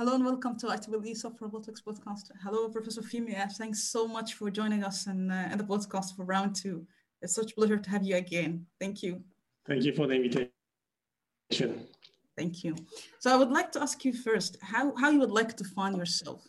Hello and welcome to IEEE Soft Robotics Podcast. Hello, Professor Fumiya. Thanks so much for joining us in, uh, in the podcast for round two. It's such a pleasure to have you again. Thank you. Thank you for the invitation. Thank you. So I would like to ask you first, how, how you would like to find yourself?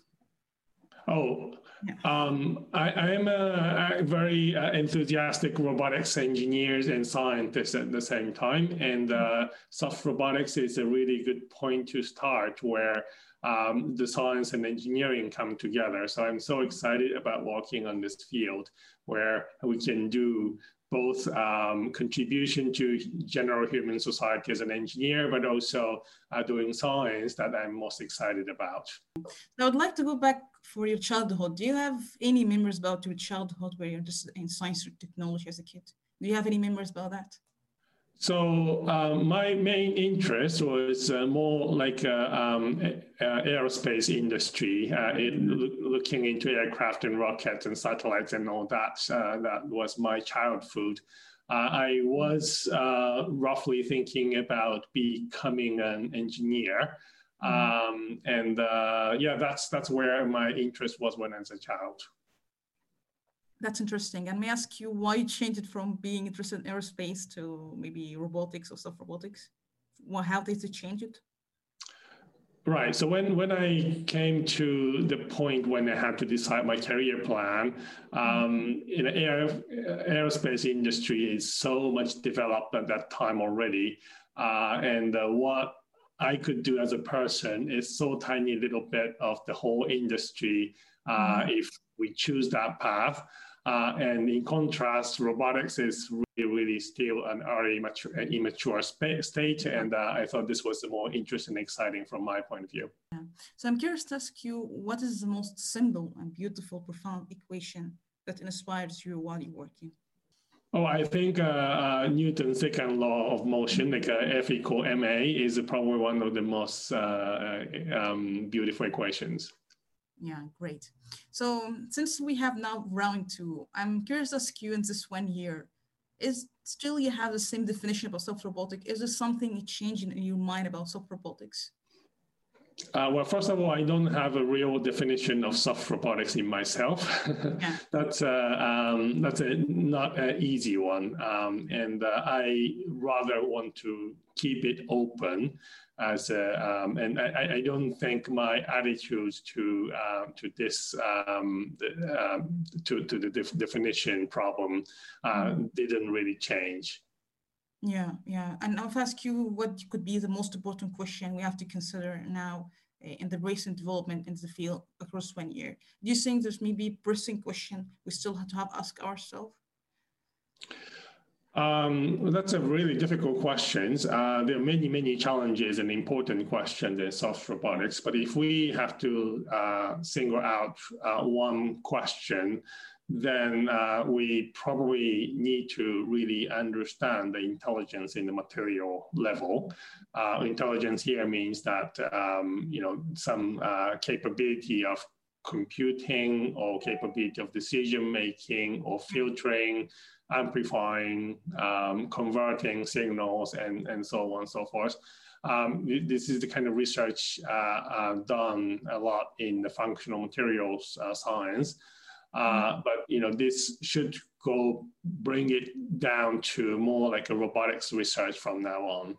Oh, yeah. um, I, I, am a, a very uh, enthusiastic robotics engineer and scientist at the same time. And uh, soft robotics is a really good point to start where um, the science and engineering come together. So I'm so excited about working on this field where we can do both um, contribution to general human society as an engineer, but also uh, doing science that I'm most excited about. I would like to go back for your childhood. Do you have any memories about your childhood where you're interested in science or technology as a kid? Do you have any memories about that? So uh, my main interest was uh, more like uh, um, aerospace industry, uh, it, looking into aircraft and rockets and satellites and all that. Uh, that was my childhood. Uh, I was roughly thinking about becoming an engineer. Mm-hmm. Um, and yeah, that's that's where my interest was when I was a child. That's interesting. And may I ask you why you changed it from being interested in aerospace to maybe robotics or soft robotics? Well, how did you change it? Right. So when when I came to the point when I had to decide my career plan, um, in the air, aerospace industry is so much developed at that time already, uh, and uh, what I could do as a person is so tiny little bit of the whole industry. Uh, mm-hmm. If we choose that path, uh, and in contrast, robotics is really, really still an early mature, immature state. And uh, I thought this was the more interesting and exciting from my point of view. Yeah. So I'm curious to ask you, what is the most simple and beautiful, profound equation that inspires you while you're working? Oh, I think uh, uh, Newton's second law of motion, like uh, F equal ma, is probably one of the most uh, uh, um, beautiful equations. Yeah, great. So since we have now round two, I'm curious to ask you in this one year, is still you have the same definition about soft robotic? Is there something changing in your mind about soft robotics? Uh, well, first of all, I don't have a real definition of soft robotics in myself. Yeah. that's uh, um, that's a not an easy one, um, and uh, I rather want to keep it open as a, um, and I, I, don't think my attitude to uh, to this um, uh, to to the def- definition problem uh, didn't really change. Yeah, yeah, and I'll ask you what could be the most important question we have to consider now eh, in the recent development in the field across one year. Do you think there's maybe a pressing question we still have to have ask ourselves? Um, that's a really difficult question. Uh, there are many, many challenges and important questions in soft robotics. But if we have to uh, single out uh, one question, then uh, we probably need to really understand the intelligence in the material level. Uh, intelligence here means that um, you know some uh, capability of computing or capability of decision making or filtering amplifying, um, converting signals, and, and so on and so forth. Um, this is the kind of research uh, uh, done a lot in the functional materials uh, science. Uh, but you know, this should go bring it down to more like a robotics research from now on.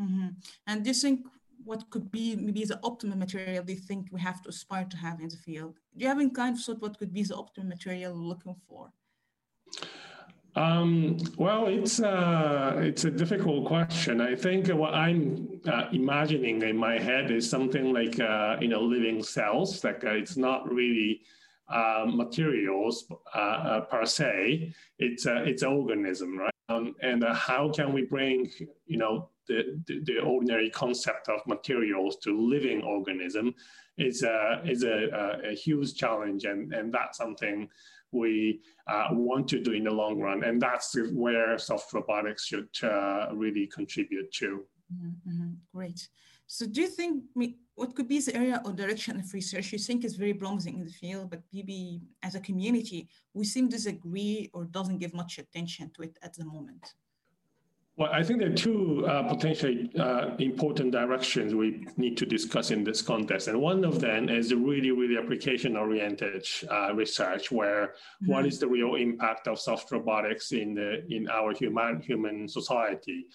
Mm-hmm. And do you think what could be maybe the optimum material do you think we have to aspire to have in the field? Do you have any kind of thought what could be the optimum material looking for? Um, well, it's a, uh, it's a difficult question. I think what I'm uh, imagining in my head is something like uh, you know living cells. Like uh, it's not really materials uh, per se. It's it's organism, right? um, and uh, how can we bring, you know, the, the, the, ordinary concept of materials to living organism is a, is a, a, a huge challenge. And, and that's something we uh, want to do in the long run. And that's where soft robotics should uh, really contribute to. Mm-hmm. Great. So do you think what could be the area or direction of research you think is very promising in the field, but maybe as a community, we seem to disagree or doesn't give much attention to it at the moment? Well, I think there are two uh, potentially uh, important directions we need to discuss in this context. And one of them is really, really application oriented uh, research, where mm-hmm. what is the real impact of soft robotics in, the, in our human, human society?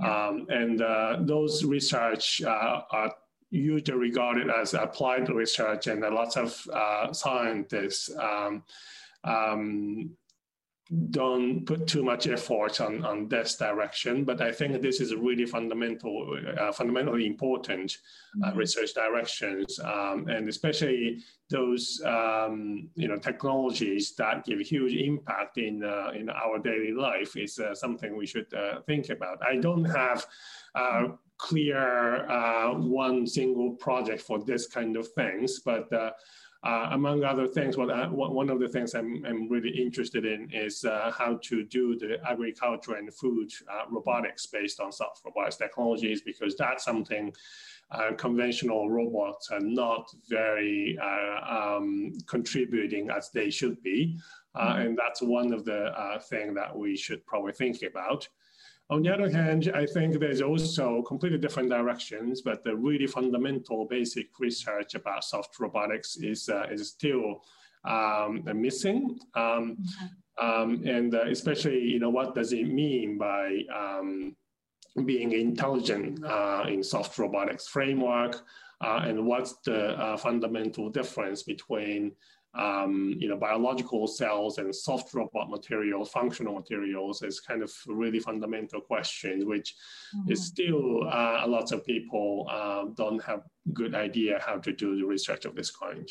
Um, and uh, those research uh, are usually regarded as applied research, and lots of uh, scientists um, um, don't put too much effort on, on this direction, but I think this is a really fundamental, uh, fundamentally important uh, mm-hmm. research directions, um, and especially those um, you know technologies that give huge impact in uh, in our daily life is uh, something we should uh, think about. I don't have uh, clear one single project for this kind of things, but uh, among other things, what I, one of the things I'm, I'm really interested in is uh, how to do the agriculture and food uh, robotics based on soft robotics technologies, because that's something uh, conventional robots are not very uh, um, contributing as they should be. Uh, mm-hmm. And that's one of the things that we should probably think about. On the other hand, I think there's also completely different directions, but the really fundamental basic research about soft robotics is, uh, is still um, missing. Um, mm-hmm. um, and uh, especially, you know, what does it mean by um, being intelligent uh, in soft robotics framework? Uh, and what's the uh, fundamental difference between um, you know, biological cells and soft robot materials, functional materials is kind of really fundamental question, which mm-hmm. is still uh, a lot of people uh, don't have good idea how to do the research of this kind.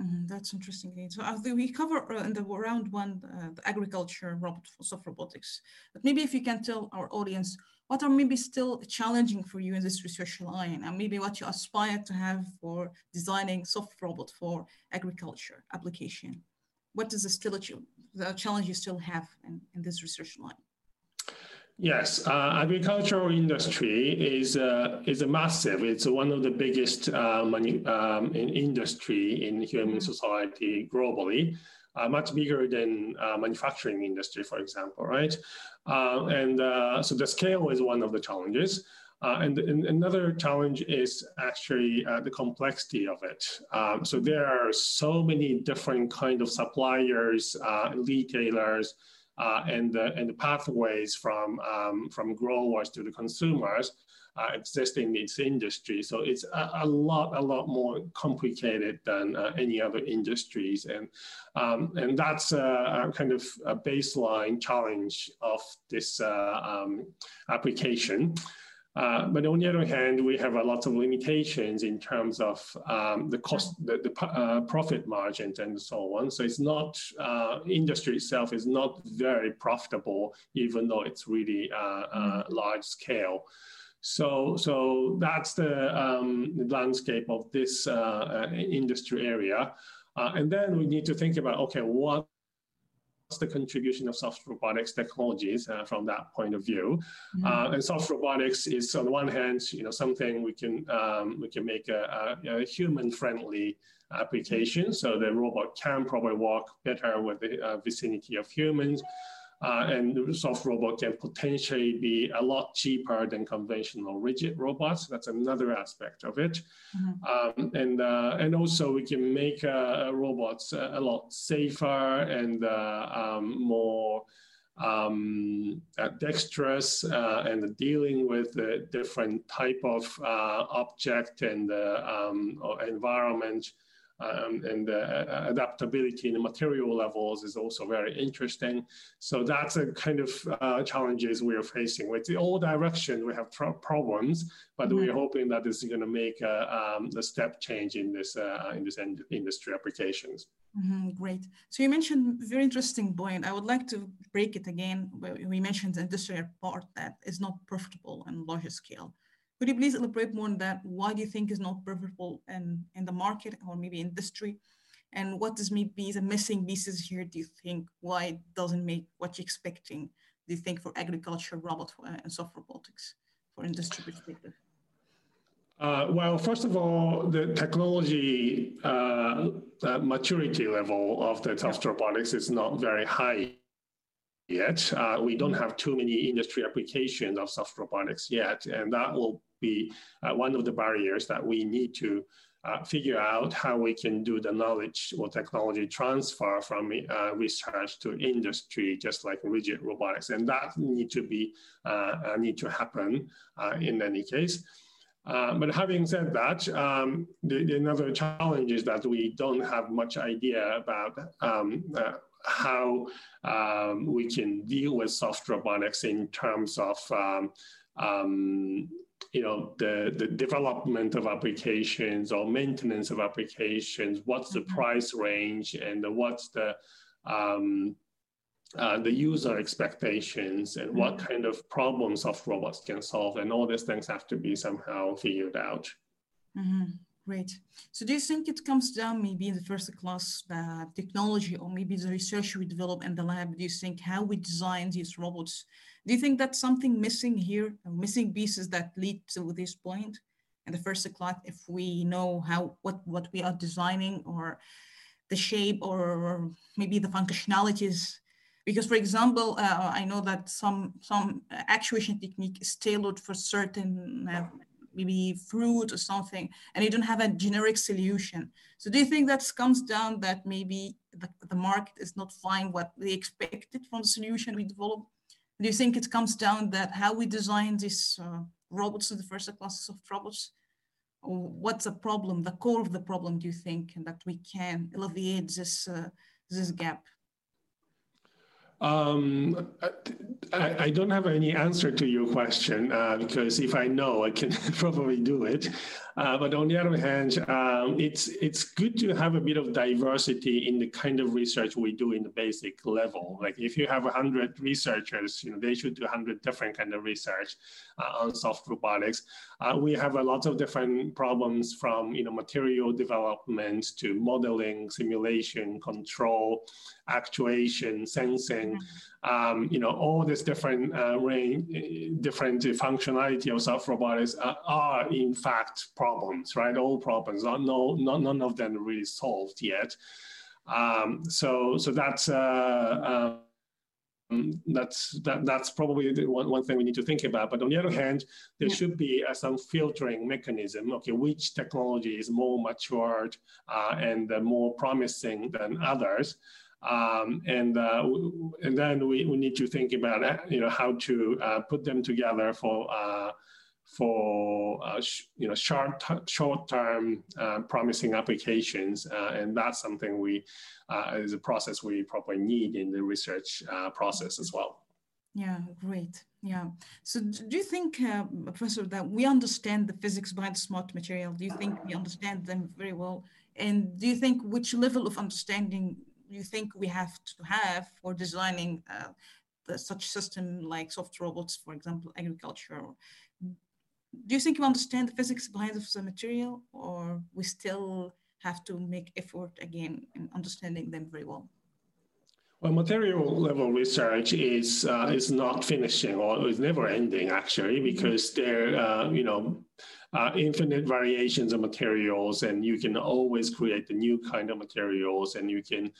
Mm-hmm. That's interesting. So uh, we cover uh, in the round one uh, the agriculture, robot, soft robotics. But maybe if you can tell our audience what are maybe still challenging for you in this research line and maybe what you aspire to have for designing soft robot for agriculture application? What is the still the challenge you still have in, in this research line? Yes, uh, agricultural industry is uh, is a massive. It's one of the biggest uh, manu- um, in industry in human mm-hmm. society globally uh, much bigger than uh, manufacturing industry, for example, right? Uh, and uh, so the scale is one of the challenges. Uh, and, and, another challenge is actually uh, the complexity of it. Um, so there are so many different kind of suppliers, retailers, and, and the pathways from, um, from growers to the consumers uh, exist in this industry. So it's a, a, lot, a lot more complicated than uh, any other industries. And, um, and that's a, a, kind of a baseline challenge of this uh, um, application. Uh, but on the other hand, we have a lot of limitations in terms of um, the cost, the, the uh, profit margins and so on. So it's not, uh, industry itself is not very profitable, even though it's really uh, uh, large scale. So, so that's the, um, the landscape of this uh, uh, industry area. Uh, and then we need to think about, okay, what's the contribution of soft robotics technologies uh, from that point of view? Mm-hmm. Uh, and soft robotics is on one hand, you know, something we can um, we can make a, a, a human-friendly application. So the robot can probably walk better with the uh, vicinity of humans. Uh, and the soft robot can potentially be a lot cheaper than conventional rigid robots. That's another aspect of it. Mm-hmm. Um, and, uh, and also we can make uh, robots a, lot safer and uh, um, more um, uh, dexterous uh, and dealing with the different type of object and um, environment um, and the adaptability in the material levels is also very interesting. So that's a kind of uh, challenges we are facing. With the all direction, we have problems, but mm-hmm. we're hoping that this is going to make a, um, a, step change in this uh, in this industry applications. Mm-hmm, great. So you mentioned very interesting point. I would like to break it again. We mentioned the industrial part that is not profitable on larger scale. Could you please elaborate more on that? Why do you think is not profitable in, in the market or maybe industry? And what is maybe the missing pieces here, do you think? Why it doesn't make what you're expecting, do you think, for agriculture, robot, uh, and soft robotics, for industry perspective? Uh, well, first of all, the technology uh, uh, maturity level of the soft robotics is not very high yet. Uh, we don't have too many industry applications of soft robotics yet, and that will be uh, one of the barriers that we need to uh, figure out how we can do the knowledge or technology transfer from uh, research to industry, just like rigid robotics, and that need to be uh, need to happen in any case. Uh, but having said that, um, the, the, another challenge is that we don't have much idea about um, uh, how um, we can deal with soft robotics in terms of um, um, you know the, the development of applications or maintenance of applications what's the mm-hmm. price range and what's the um, uh, the user expectations and what mm-hmm. kind of problems soft robots can solve and all these things have to be somehow figured out mm-hmm. Great. So do you think it comes down maybe in the first class uh, technology or maybe the research we develop in the lab? Do you think how we design these robots do you think that's something missing here missing pieces that lead to this point in the first class if we know how what what we are designing or the shape or maybe the functionalities? Because for example uh, i know that some some actuation technique is tailored for certain uh, maybe fruit or something and you don't have a generic solution. So do you think that comes down that maybe the, the market is not fine what they expected from the solution we develop do you think it comes down that how we design these uh, robots the first classes of robots? What's the problem the core of the problem do you think and that we can alleviate this uh, this gap um, I, I, don't have any answer to your question uh, because if I know, I can probably do it. Uh, but on the other hand, um, it's it's good to have a bit of diversity in the kind of research we do in the basic level. Like if you have hundred researchers, you know they should do hundred different kind of research uh, on soft robotics. Uh, we have a lot of different problems from you know material development to modeling, simulation, control, actuation, sensing. Mm-hmm um, you know, all these different uh, range, different functionality of soft robotics are, are, in fact problems, right? All problems. Not, no, not, none of them really solved yet. Um, so, so that's uh, um, that's that, that's probably one, one thing we need to think about. But on the other hand, there yeah. should be uh, some filtering mechanism. Okay, which technology is more matured uh, and uh, more promising than others? Um, and uh, and then we, we need to think about uh, you know how to uh, put them together for uh, for uh, you know short short term uh, promising applications, and that's something we is a process we probably need in the research process as well. Yeah, great. Yeah. So, do you think, Professor, that we understand the physics behind smart material? Do you think we understand them very well? And do you think which level of understanding you think we have to have for designing uh, the, such system like soft robots, for example, agriculture? Do you think you understand the physics behind the material, or we still have to make effort again in understanding them very well? Well, material level research is uh, is not finishing or is never ending actually because there, uh, you know, uh, infinite variations of materials, and you can always create the new kind of materials, and you can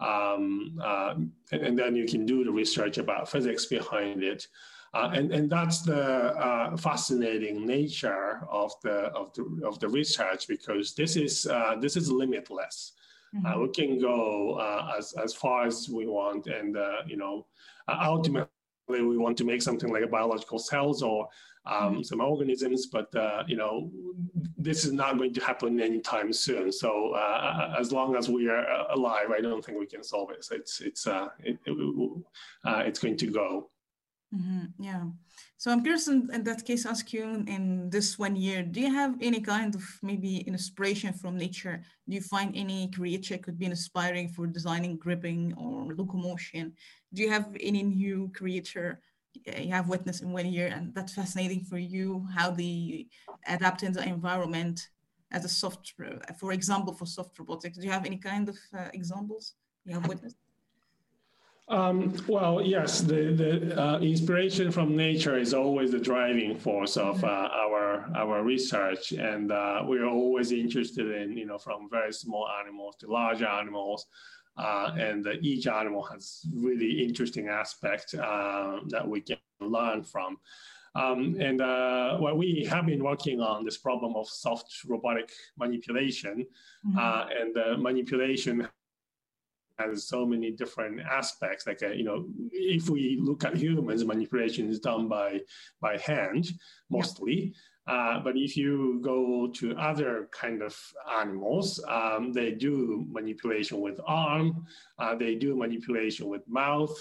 um, uh, and, and, then you can do the research about physics behind it. Uh, and, and that's the uh, fascinating nature of the, of, the, of the research because this is, uh, this is limitless. Uh, mm-hmm. we can go uh, as, as far as we want and, you know, ultimately we want to make something like a biological cells or um, some organisms, but uh, you know this is not going to happen anytime soon. So uh, as long as we are uh, alive, I don't think we can solve it. So it's it's uh, it, it, uh, it's going to go. Mm-hmm. Yeah. So I'm curious in, in, that case, ask you in this one year, do you have any kind of maybe inspiration from nature? Do you find any creature could be inspiring for designing gripping or locomotion? Do you have any new creature you have witnessed in one year and that's fascinating for you, how they adapt in the environment as a soft, for example, for soft robotics? Do you have any kind of uh, examples you have witnessed? Um, well, yes, the, the uh, inspiration from nature is always the driving force of uh, our our research, and uh, we're always interested in you know from very small animals to large animals, uh, and each animal has really interesting aspects uh, that we can learn from. Um, and uh, well, we have been working on this problem of soft robotic manipulation, mm-hmm. and manipulation has so many different aspects. Like, uh, you know, if we look at humans, manipulation is done by by hand mostly. Uh, but if you go to other kind of animals, um, they do manipulation with arm, uh, they do manipulation with mouth,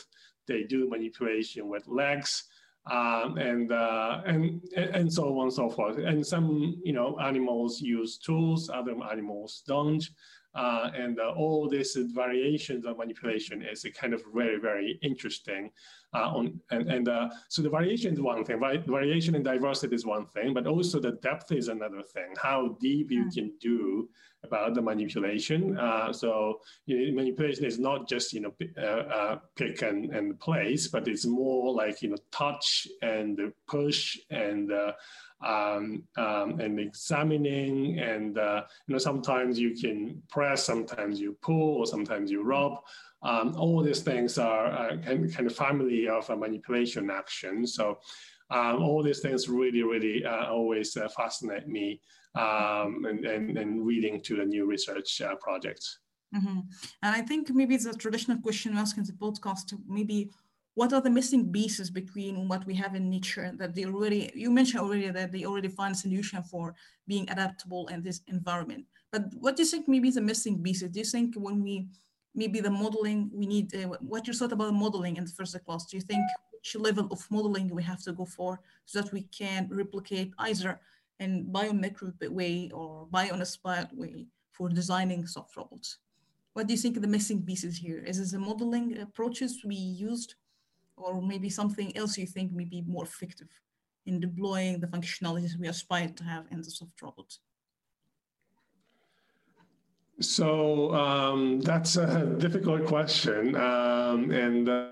they do manipulation with legs. Um, and, uh, and and so on and so forth. And some you know animals use tools, other animals don't. Uh, and uh, all these variations of manipulation is a kind of very, very interesting. Uh, on, and and uh, so the variation is one thing, variation and diversity is one thing, but also the depth is another thing, how deep you mm. can do about the manipulation. Uh, so you know, manipulation is not just, you know, uh, pick and, and place, but it's more like, you know, touch and push and um, um, and examining and uh, you know sometimes you can press sometimes you pull or sometimes you rub. Um, all these things are uh, kind, kind of family of a manipulation action. So um, all these things really really uh, always uh, fascinate me um, and, and, and, reading to the new research uh, projects. Mm-hmm. and i think maybe it's a traditional question asked in the podcast maybe what are the missing pieces between what we have in nature that they already you mentioned already that they already find a solution for being adaptable in this environment. But what do you think maybe the missing pieces? Do you think when we maybe the modeling we need uh, what you thought about modeling in the first class do you think which level of modeling we have to go for so that we can replicate either in biomimicry way or bio-inspired way for designing soft robots what do you think the missing pieces here is it the modeling approaches we used or maybe something else you think may be more effective in deploying the functionalities we aspire to have in the soft robot? So um, that's a difficult question, um, and uh,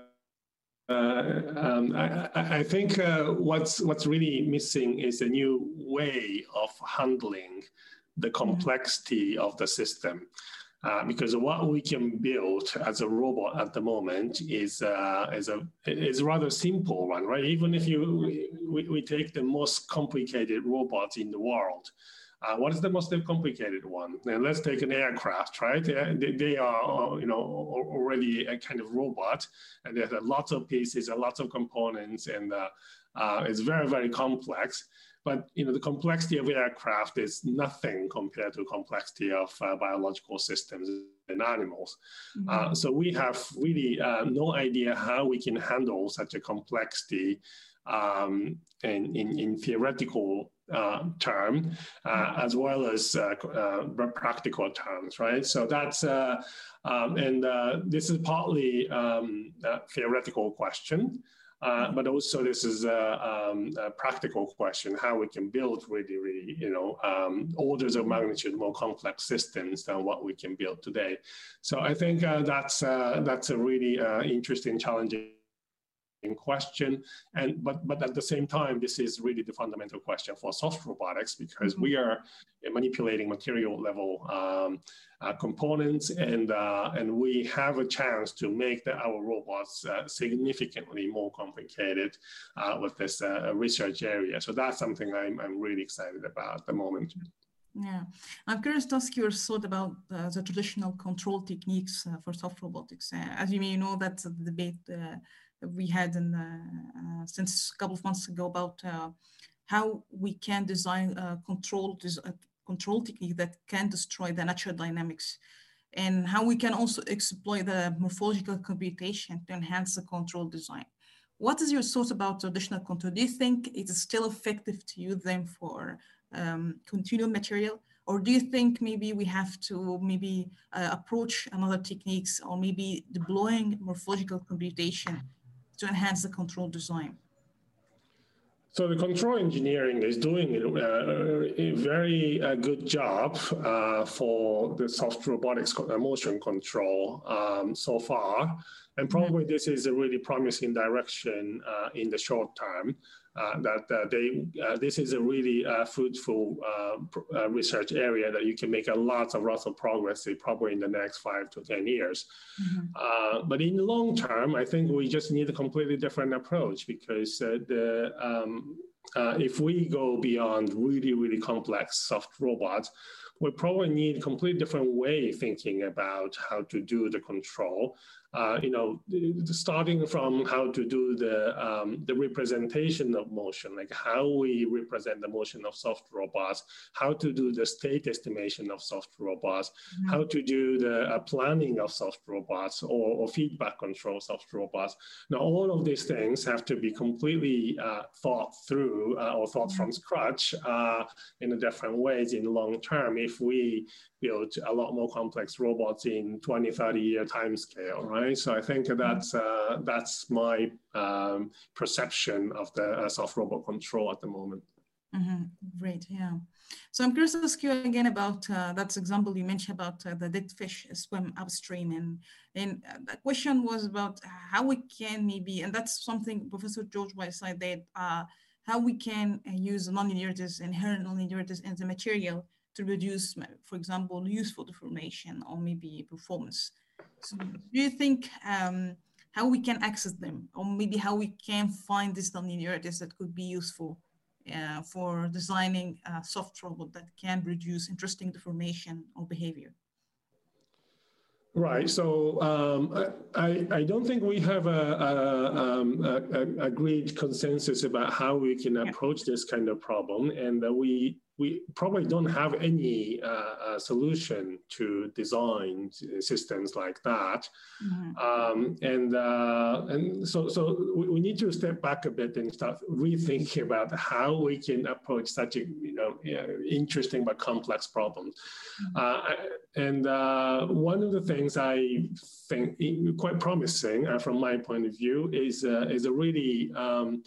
um, I, I, think uh, what's what's really missing is a new way of handling the complexity of the system. Uh, because what we can build as a robot at the moment is uh, is a is a rather simple one, right? Even if you we, we take the most complicated robots in the world, uh, what is the most complicated one? And let's take an aircraft, right? They, they, are, you know, already a kind of robot, and there's a lot of pieces, a lot of components, and uh, uh, it's very, very complex. But you know, the complexity of aircraft is nothing compared to the complexity of uh, biological systems in animals. Mm-hmm. Uh, so we have really uh, no idea how we can handle such a complexity um, in, in, in, theoretical uh, term uh, as well as uh, practical terms, right? So that's um, and this is partly um, a theoretical question. Uh, but also this is a, um, a, practical question, how we can build really, really, you know, um, orders of magnitude more complex systems than what we can build today. So I think uh, that's, uh, that's a really uh, interesting, challenging in question. And but but at the same time, this is really the fundamental question for soft robotics because mm-hmm. we are manipulating material level um, uh, components, and uh, and we have a chance to make the, our robots uh, significantly more complicated uh, with this uh, research area. So that's something I'm I'm really excited about at the moment. Yeah, I'm curious to ask your thought about uh, the traditional control techniques uh, for soft robotics. Uh, as you may know, that's a debate we had in uh, since a couple of months ago about uh, how we can design a control, control technique that can destroy the natural dynamics and how we can also exploit the morphological computation to enhance the control design. what is your thought about traditional control? Do you think it is still effective to use them for um, continuum material? Or do you think maybe we have to maybe uh, approach another techniques or maybe deploying morphological computation to enhance the control design? So the control engineering is doing uh, a very uh, good job uh, for the soft robotics motion control um, so far. And probably this is a really promising direction uh, in the short term. Uh, that uh, they uh, this is a really fruitful research area that you can make a lot of lots of progress in probably in the next five to ten years. Mm-hmm. but in the long term, I think we just need a completely different approach because the um, uh, if we go beyond really, really complex soft robots, we probably need a completely different way of thinking about how to do the control uh, you know, starting from how to do the um, the representation of motion, like how we represent the motion of soft robots, how to do the state estimation of soft robots, mm-hmm. how to do the uh, planning of soft robots or, or, feedback control of soft robots. Now, all of these things have to be completely uh, thought through uh, or thought mm-hmm. from scratch uh, in a different ways in the long term if we build a lot more complex robots in 20, 30 year time scale, right? So I think that's uh, that's my um, perception of the uh, soft robot control at the moment. Mm-hmm. Great, yeah. So I'm curious to ask you again about uh, that example you mentioned about uh, the dead fish swim upstream, and and uh, the question was about how we can maybe, and that's something Professor George Whiteside did, uh, how we can use nonlinearities, inherent nonlinearities in the material to reduce, for example, useful deformation or maybe performance. So do you think um, how we can access them or maybe how we can find these nonlinearities that could be useful uh, for designing a soft robot that can reduce interesting deformation or behavior? Right. So um, I, I don't think we have a, a, um, a, agreed consensus about how we can approach this kind of problem, and that we we probably don't have any uh, uh, solution to design systems like that. Mm-hmm. Um, and uh, and so so we, we, need to step back a bit and start rethinking about how we can approach such a you know interesting but complex problem. Mm-hmm. Uh, and uh, one of the things I think quite promising uh, from my point of view is is a really um,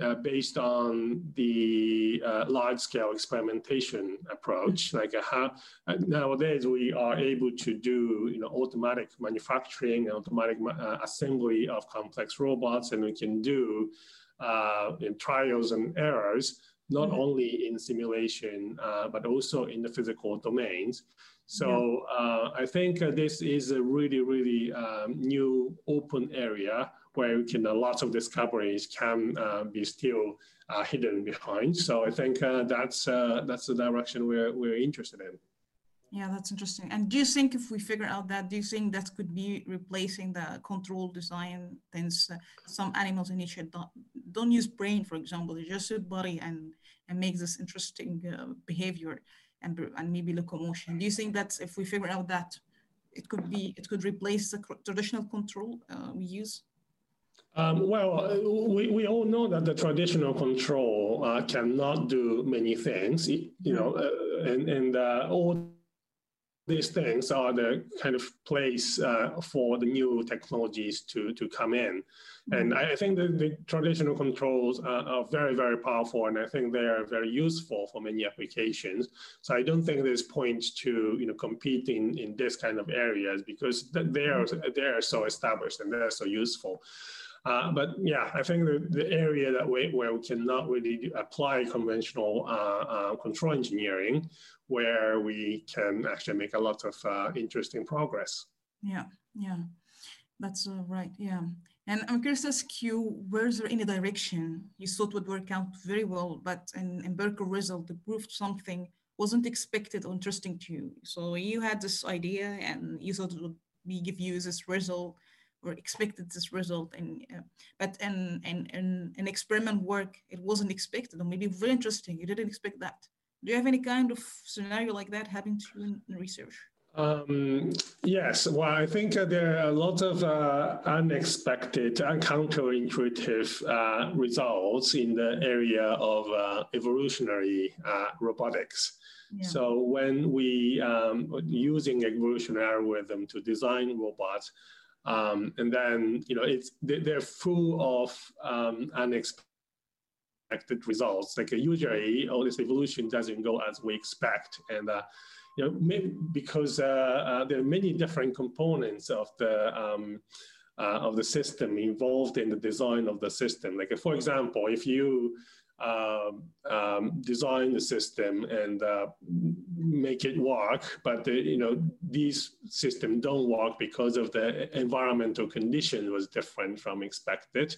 uh, based on the uh, large scale experimentation approach. Like uh, how uh, nowadays we are able to do you know automatic manufacturing and automatic uh, assembly of complex robots, and we can do uh, in trials and errors not mm-hmm. only in simulation but also in the physical domains. So yeah. I think this is a really really um, new open area where can, uh, lots of discoveries can uh, be still uh, hidden behind. So I think that's that's the direction we're we're interested in. Yeah, that's interesting. And do you think if we figure out that, do you think that could be replacing the control design? Since uh, some animals in nature don't, don't use brain, for example, they just use body and and make this interesting uh, behavior and and maybe locomotion. Do you think that if we figure out that, it could be it could replace the traditional control uh, we use? Um, well, we, we all know that the traditional control uh, cannot do many things, you know, uh, and, and uh, all these things are the kind of place uh, for the new technologies to, to come in. And I, think the, the traditional controls are very, very powerful, and I think they are very useful for many applications. So I don't think there's point to you know competing in this kind of areas because they are they are so established and they're so useful. Uh, but yeah, I think the, the area that we, where we cannot really apply conventional uh, uh, control engineering, where we can actually make a lot of uh, interesting progress. Yeah, yeah, that's uh, right. Yeah. And I'm curious to ask you, where's there any direction you thought would work out very well, but in empirical result, the proved something wasn't expected or interesting to you. So you had this idea and you thought it would be give you this result or expected this result and uh, but in, in, in, in experiment work it wasn't expected or maybe very interesting you didn't expect that do you have any kind of scenario like that happening to you in, in research Um, yes, well, I think uh, there are a lot of uh, unexpected and counterintuitive uh, results in the area of uh, evolutionary uh, robotics. Yeah. So when we um, using evolutionary algorithm to design robots, um, and then you know it's they're full of um, unexpected results. Like usually, all this evolution doesn't go as we expect, and uh, you know, because uh, uh, there are many different components of the um, uh, of the system involved in the design of the system. Like, for example, if you um, um, design the system and uh, make it work, but the, you know these systems don't work because of the environmental condition was different from expected.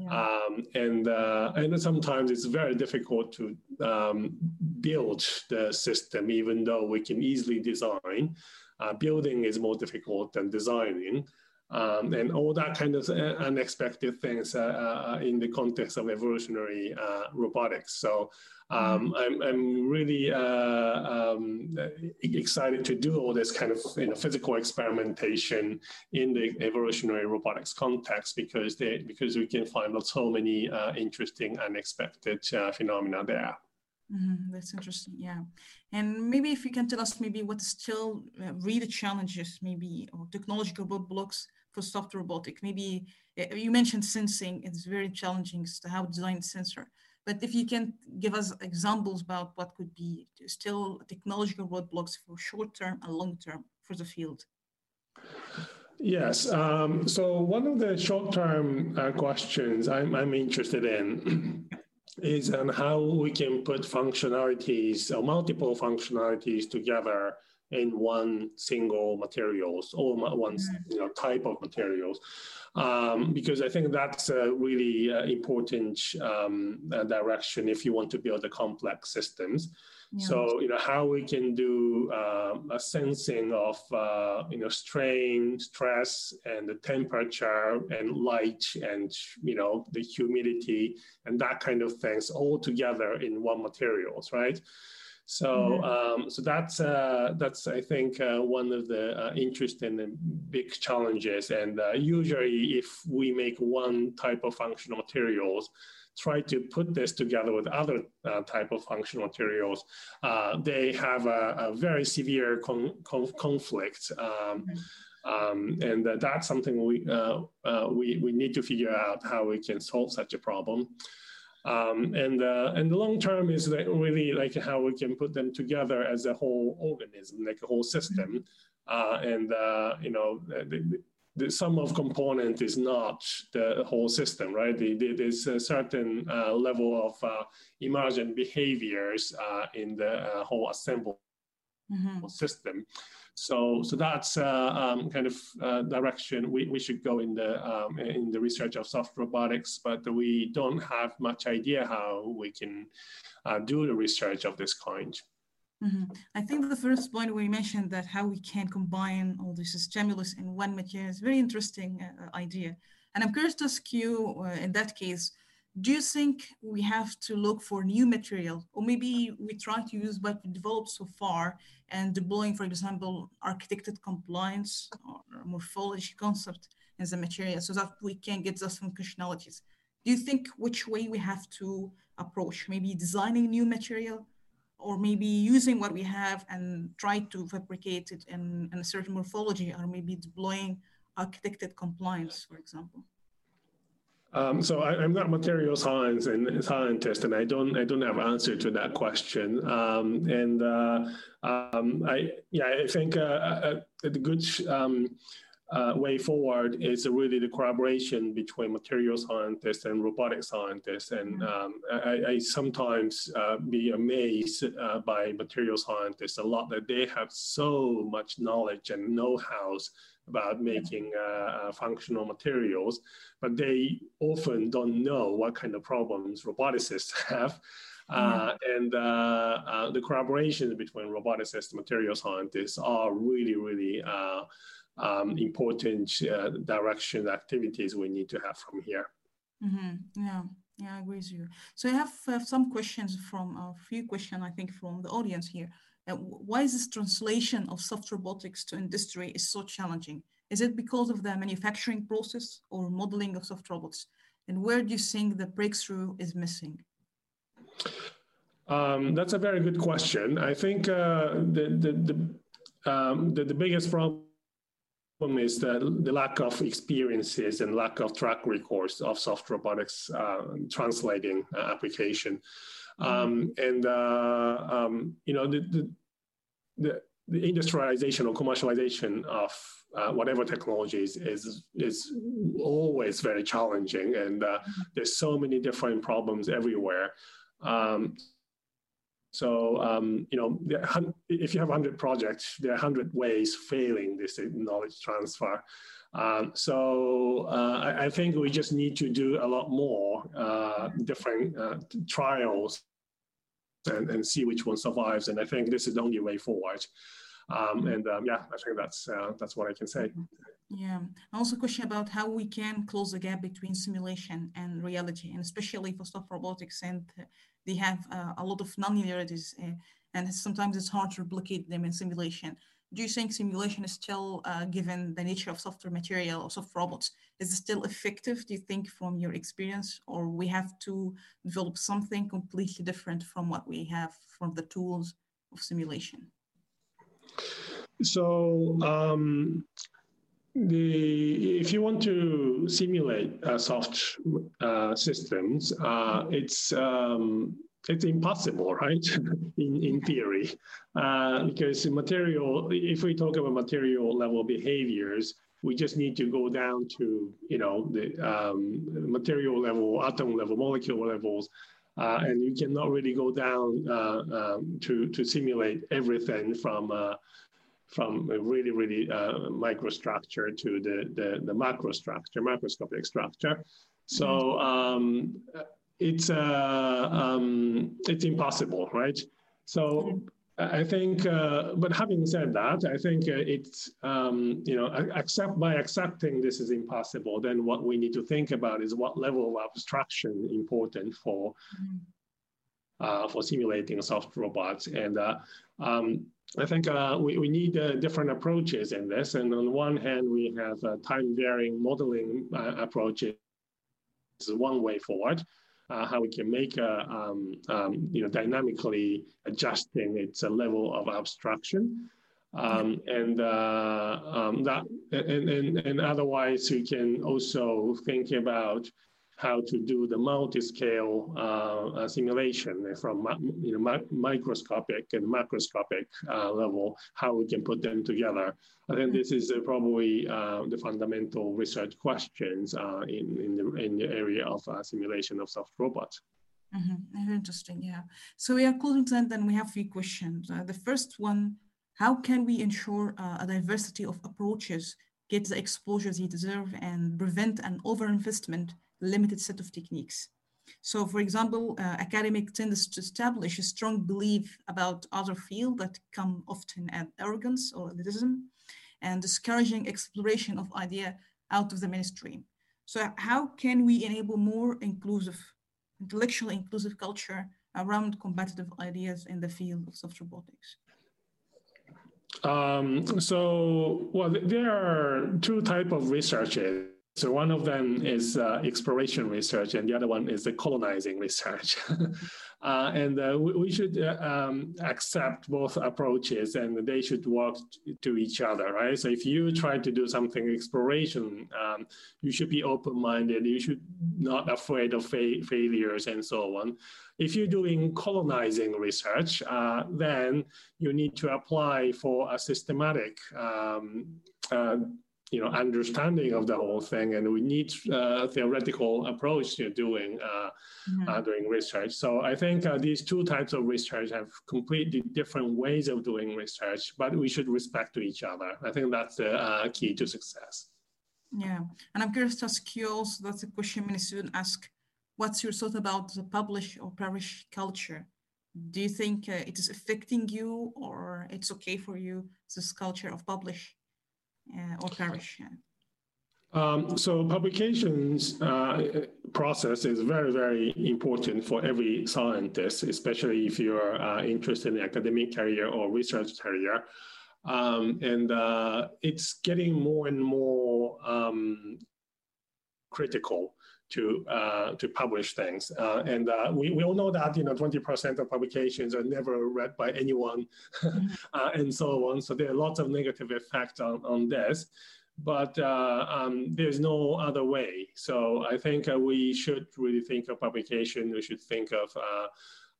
Yeah. Um, and uh, and sometimes it's very difficult to um, build the system, even though we can easily design. Uh, building is more difficult than designing. Um, and all that kind of uh, unexpected things uh, uh, in the context of evolutionary uh, robotics. So um, I'm, I'm really uh, um, excited to do all this kind of you know, physical experimentation in the evolutionary robotics context because they, because we can find so many uh, interesting unexpected uh, phenomena there. Mm-hmm. That's interesting, yeah. And maybe if you can tell us maybe what still uh, really challenges, maybe or technological roadblocks for soft robotic. Maybe you mentioned sensing; it's very challenging to how to design sensor. But if you can give us examples about what could be still technological roadblocks for short term and long term for the field. Yes. Um, so one of the short-term uh, questions I'm, I'm, interested in is on how we can put functionalities or multiple functionalities together in one single materials or one mm. you know, type of materials um, because I think that's a really uh, important um, uh, direction if you want to build a complex systems. Yeah. So you know how we can do uh, a sensing of uh, you know strain, stress, and the temperature and light, and you know the humidity and that kind of things all together in one materials, right? So, mm-hmm. um, so that's uh, that's I think uh, one of the uh, interesting and big challenges. And uh, usually, if we make one type of functional materials, try to put this together with other uh, type of functional materials, uh, they have a, a very severe con- con- conflict. Um, mm-hmm. Um, and uh, that's something we, uh, uh, we, we need to figure out how we can solve such a problem. Um, and uh, and the long term is really like how we can put them together as a whole organism, like a whole system. Uh, and uh, you know, the, the, sum of component is not the whole system, right? The, the, there's a certain uh, level of uh, emergent behaviors uh, in the whole assembled mm-hmm. system. So, so that's uh, um, kind of uh, direction we, we should go in the um, in the research of soft robotics, but we don't have much idea how we can uh, do the research of this kind. Mm-hmm. I think the first point we mentioned that how we can combine all this stimulus in one material is very interesting uh, idea. And I'm curious to ask you, uh, in that case, do you think we have to look for new material? Or maybe we try to use what we developed so far and deploying for example architected compliance or morphology concept as a material so that we can get those functionalities. Do you think which way we have to approach? Maybe designing new material or maybe using what we have and try to fabricate it in, in a certain morphology or maybe deploying architected compliance for example um, so I, am not material science and scientist, and I don't I don't have answer to that question. Um, and uh, um, I yeah I think uh, uh, uh the good um, uh, way forward is really the collaboration between material scientists and robotic scientists. And mm-hmm. um, I, I, sometimes uh, be amazed by material scientists a lot that they have so much knowledge and know-hows about making uh, uh, functional materials, but they often don't know what kind of problems roboticists have. Uh, and uh, uh, the collaboration between roboticists and material scientists are really, really uh, um, important direction activities we need to have from here. Mm-hmm. Yeah, yeah, I agree with you. So I have some questions from a few questions, I think, from the audience here. Uh, why is this translation of soft robotics to industry is so challenging? Is it because of the manufacturing process or modeling of soft robots? And where do you think the breakthrough is missing? Um, that's a very good question. I think uh, the, the, the, um, the, the biggest problem is the, the lack of experiences and lack of track records of soft robotics uh, translating uh, application. Mm-hmm. Um, and, uh, um, you know, the, the, the, the, industrialization or commercialization of uh, whatever technologies is, is always very challenging. And uh, mm-hmm. there's so many different problems everywhere. Um, so, um, you know, if you have 100 projects, there are 100 ways failing this knowledge transfer. Um, so uh, I, I, think we just need to do a lot more uh, different uh, trials and, and see which one survives. And I think this is the only way forward. Um, and um, yeah, I think that's uh, that's what I can say. Yeah. Also, a question about how we can close the gap between simulation and reality, and especially for soft robotics and they have uh, a lot of nonlinearities uh, and sometimes it's hard to replicate them in simulation. Do you think simulation is still, uh, given the nature of software material or soft robots, is it still effective, do you think, from your experience? Or we have to develop something completely different from what we have from the tools of simulation? So um, the if you want to simulate uh, soft uh, systems, uh, it's um, it's impossible, right? in in theory, uh, because material. If we talk about material level behaviors, we just need to go down to you know the um, material level, atom level, molecule levels. Uh, and you cannot really go down uh, um, to to simulate everything from from a really, really uh, microstructure to the, the, the macrostructure, macroscopic structure. So um, it's, uh, um, it's impossible, right? So I think, uh, but having said that, I think uh, it's, um, you know, accept by accepting this is impossible, then what we need to think about is what level of abstraction is important for, mm-hmm. uh, for simulating soft robots. And uh, um, I think uh, we, we need uh, different approaches in this. And on one hand, we have uh, time varying modeling uh, approaches is one way forward. Uh, how we can make a, um, um, you know, dynamically adjusting its level of abstraction. Um, and uh, um, that, and, and, and otherwise we can also think about how to do the multi-scale uh, uh, simulation from you know, microscopic and macroscopic uh, level, how we can put them together. I think this is uh, probably uh, the fundamental research questions uh, in, in, the, in the area of simulation of soft robots. Mm -hmm. Interesting, yeah. So we are closing to end, we have three questions. the first one, how can we ensure a diversity of approaches get the exposures they deserve and prevent an overinvestment limited set of techniques. So for example, uh, academic tends to establish a strong belief about other fields that come often at arrogance or elitism and discouraging exploration of idea out of the mainstream. So how can we enable more inclusive, intellectually inclusive culture around competitive ideas in the field of soft robotics? Um, so, well, there are two type of researches so one of them is uh, exploration research, and the other one is the colonizing research. uh, and uh, we, we, should uh, um, accept both approaches, and they should work to each other, right? So if you try to do something exploration, um, you should be open-minded. You should not afraid of fa failures and so on. If you're doing colonizing research, uh, then you need to apply for a systematic um, uh, you know understanding of the whole thing and we need a theoretical approach to doing uh, mm-hmm. uh, doing research. So i think uh, these two types of research have completely different ways of doing research but we should respect to each other. I think that's the uh, key to success. Yeah. And i'm curious to ask you also that's a question many students ask what's your thought about the publish or perish culture? Do you think uh, it is affecting you or it's okay for you this culture of publish? uh, or? Um, so publications uh, process is very, very important for every scientist, especially if you're uh, interested in academic career or research career. Um, and uh, it's getting more and more um, critical to uh, to publish things. Uh, and uh, we, we all know that you know 20% of publications are never read by anyone, uh, and so on. So there are lots of negative effects on, on this but uh, um, there's no other way. So I think uh, we should really think of publication. We should think of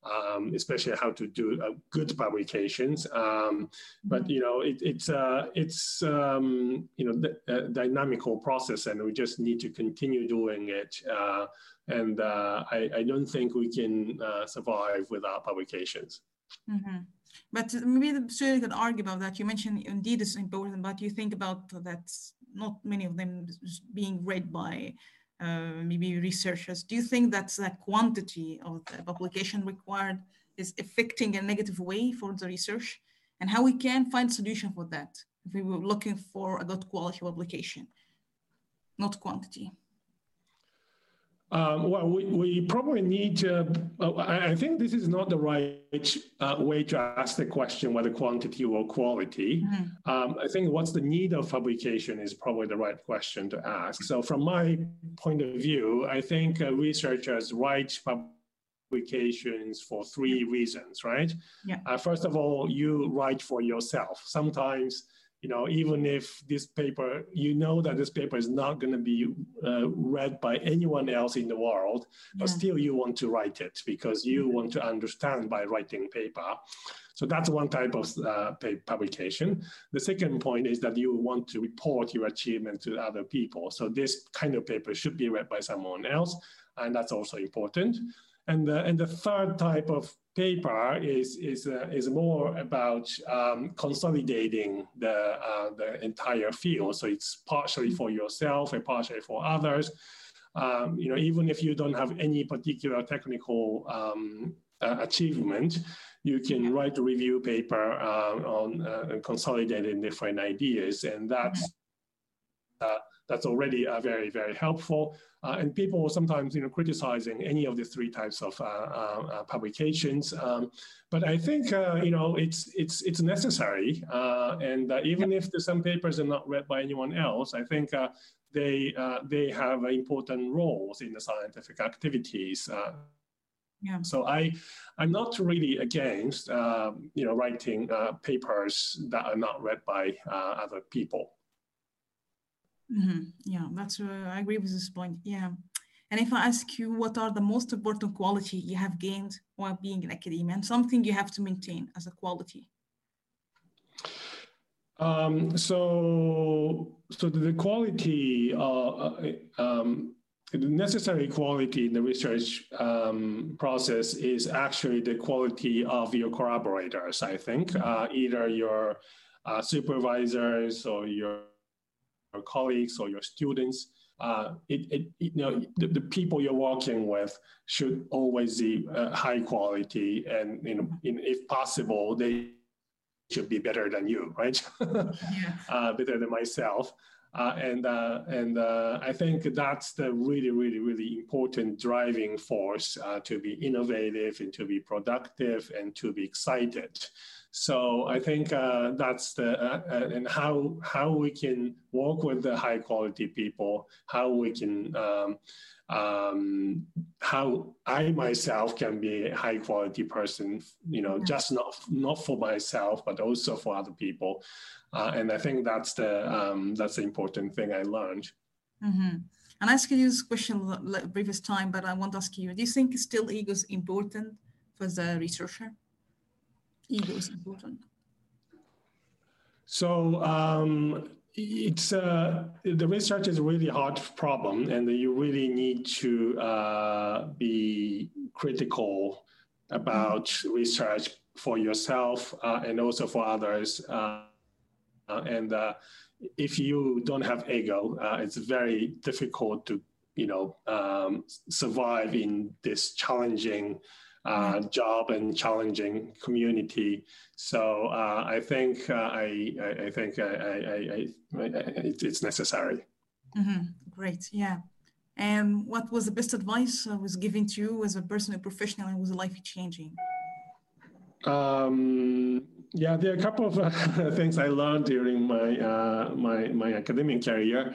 um, especially how to do uh, good publications. Um, but you know, it, it's uh, it's um, you know a dynamical process, and we just need to continue doing it. Uh, and I, I, don't think we can survive without publications. Mm-hmm. But maybe so you can argue about that. You mentioned indeed it's important, but you think about that not many of them being read by uh, maybe researchers. Do you think that the quantity of the publication required is affecting a negative way for the research? And how we can find solution for that if we were looking for a good quality publication, not quantity? Um, well, we, we probably need to, uh, I think this is not the right uh, way to ask the question whether quantity or quality. Mm-hmm. Um, I think what's the need of publication is probably the right question to ask. So from my point of view, I think uh, researchers write publications for three reasons, right? Yeah. Uh, first of all, you write for yourself. Sometimes you know, even if this paper, you know that this paper is not going to be uh, read by anyone else in the world, but yeah. still you want to write it because you mm-hmm. want to understand by writing paper. So that's one type of uh, publication. The second point is that you want to report your achievement to other people. So this kind of paper should be read by someone else, and that's also important. And the, and the third type of paper is, is, uh, is more about um, consolidating the, uh, the entire field. So it's partially for yourself and partially for others. Um, you know, even if you don't have any particular technical um, uh, achievement, you can write a review paper uh, on uh, consolidating different ideas. And that's, uh, that's already very, very helpful. Uh, and people sometimes, you know, criticizing any of the three types of uh, uh, uh publications. Um, but I think, uh, you know, it's it's it's necessary. Uh, and even if the, some papers are not read by anyone else, I think they they have important roles in the scientific activities. Yeah. So I, I'm not really against, um, you know, writing papers that are not read by other people. Mm-hmm. Yeah, that's uh, I agree with this point. Yeah. And if I ask you what are the most important quality you have gained while being in academia and something you have to maintain as a quality? Um, so, so the quality, uh, uh, um, the necessary quality in the research um, process is actually the quality of your collaborators, I think, uh, either your uh, supervisors or your your colleagues or your students. Uh, it, it, you know, the, the, people you're working with should always be uh, high quality, and you know, in, if possible, they should be better than you, right? yeah. uh, better than myself. Uh, and uh, and uh, I think that's the really, really, really important driving force uh, to be innovative and to be productive and to be excited. So I think uh, that's the uh, and how how we can work with the high quality people, how we can um, um, how I myself can be a high quality person, you know, just not not for myself, but also for other people. Uh, and I think that's the um, that's the important thing I learned. Mm-hmm. And I asked you this question previous time, but I want to ask you: Do you think still ego is important for the researcher? ego is important? So um, it's uh, the research is a really hard problem, and you really need to uh, be critical about research for yourself uh, and also for others. Uh, and uh, if you don't have ego, uh, it's very difficult to you know um, survive in this challenging uh, job and challenging community. So uh, I think uh, I, I, I, think I, I, it's necessary. Mm-hmm. Great, yeah. And what was the best advice uh, was given to you as a personal professional and was life changing? Um, yeah, there are a couple of uh, things I learned during my uh, my my academic career.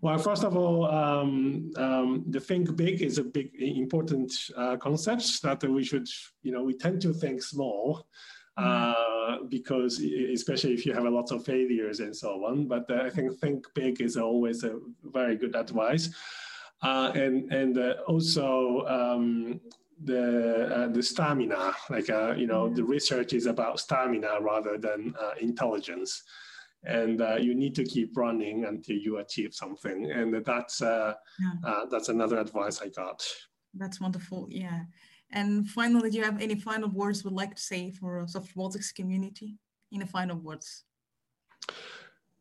Well, first of all, um, um, the think big is a big important uh, concept that we should, you know, we tend to think small. Uh, because especially if you have a lot of failures and so on. But uh, I think think big is always a very good advice. Uh, and and uh, also um, the uh, the stamina like uh, you know the research is about stamina rather than uh, intelligence. And uh, you need to keep running until you achieve something. And that's uh, yeah. Uh, that's another advice i got. That's wonderful yeah. And finally do you have any final words would like to say for soft robotics community? In the final words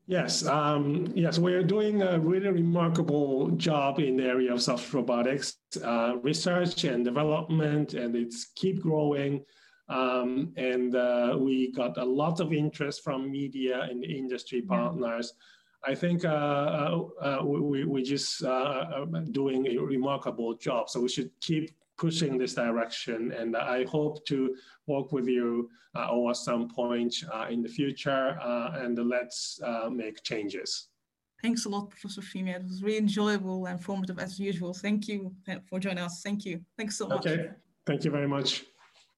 Yes, um, yes, we're doing a really remarkable job in the area of soft robotics uh, research and development, and it's keep growing. Um, and uh, we got a lot of interest from media and industry partners. I think uh, uh, uh we, we just uh, doing a remarkable job. So we should keep pushing this direction. And I hope to work with you uh, at some point uh, in the future uh, and let's uh, make changes. Thanks a lot, Professor Fumiya. It was really enjoyable and informative as usual. Thank you for joining us. Thank you. Thanks so much. Okay. Thank you very much.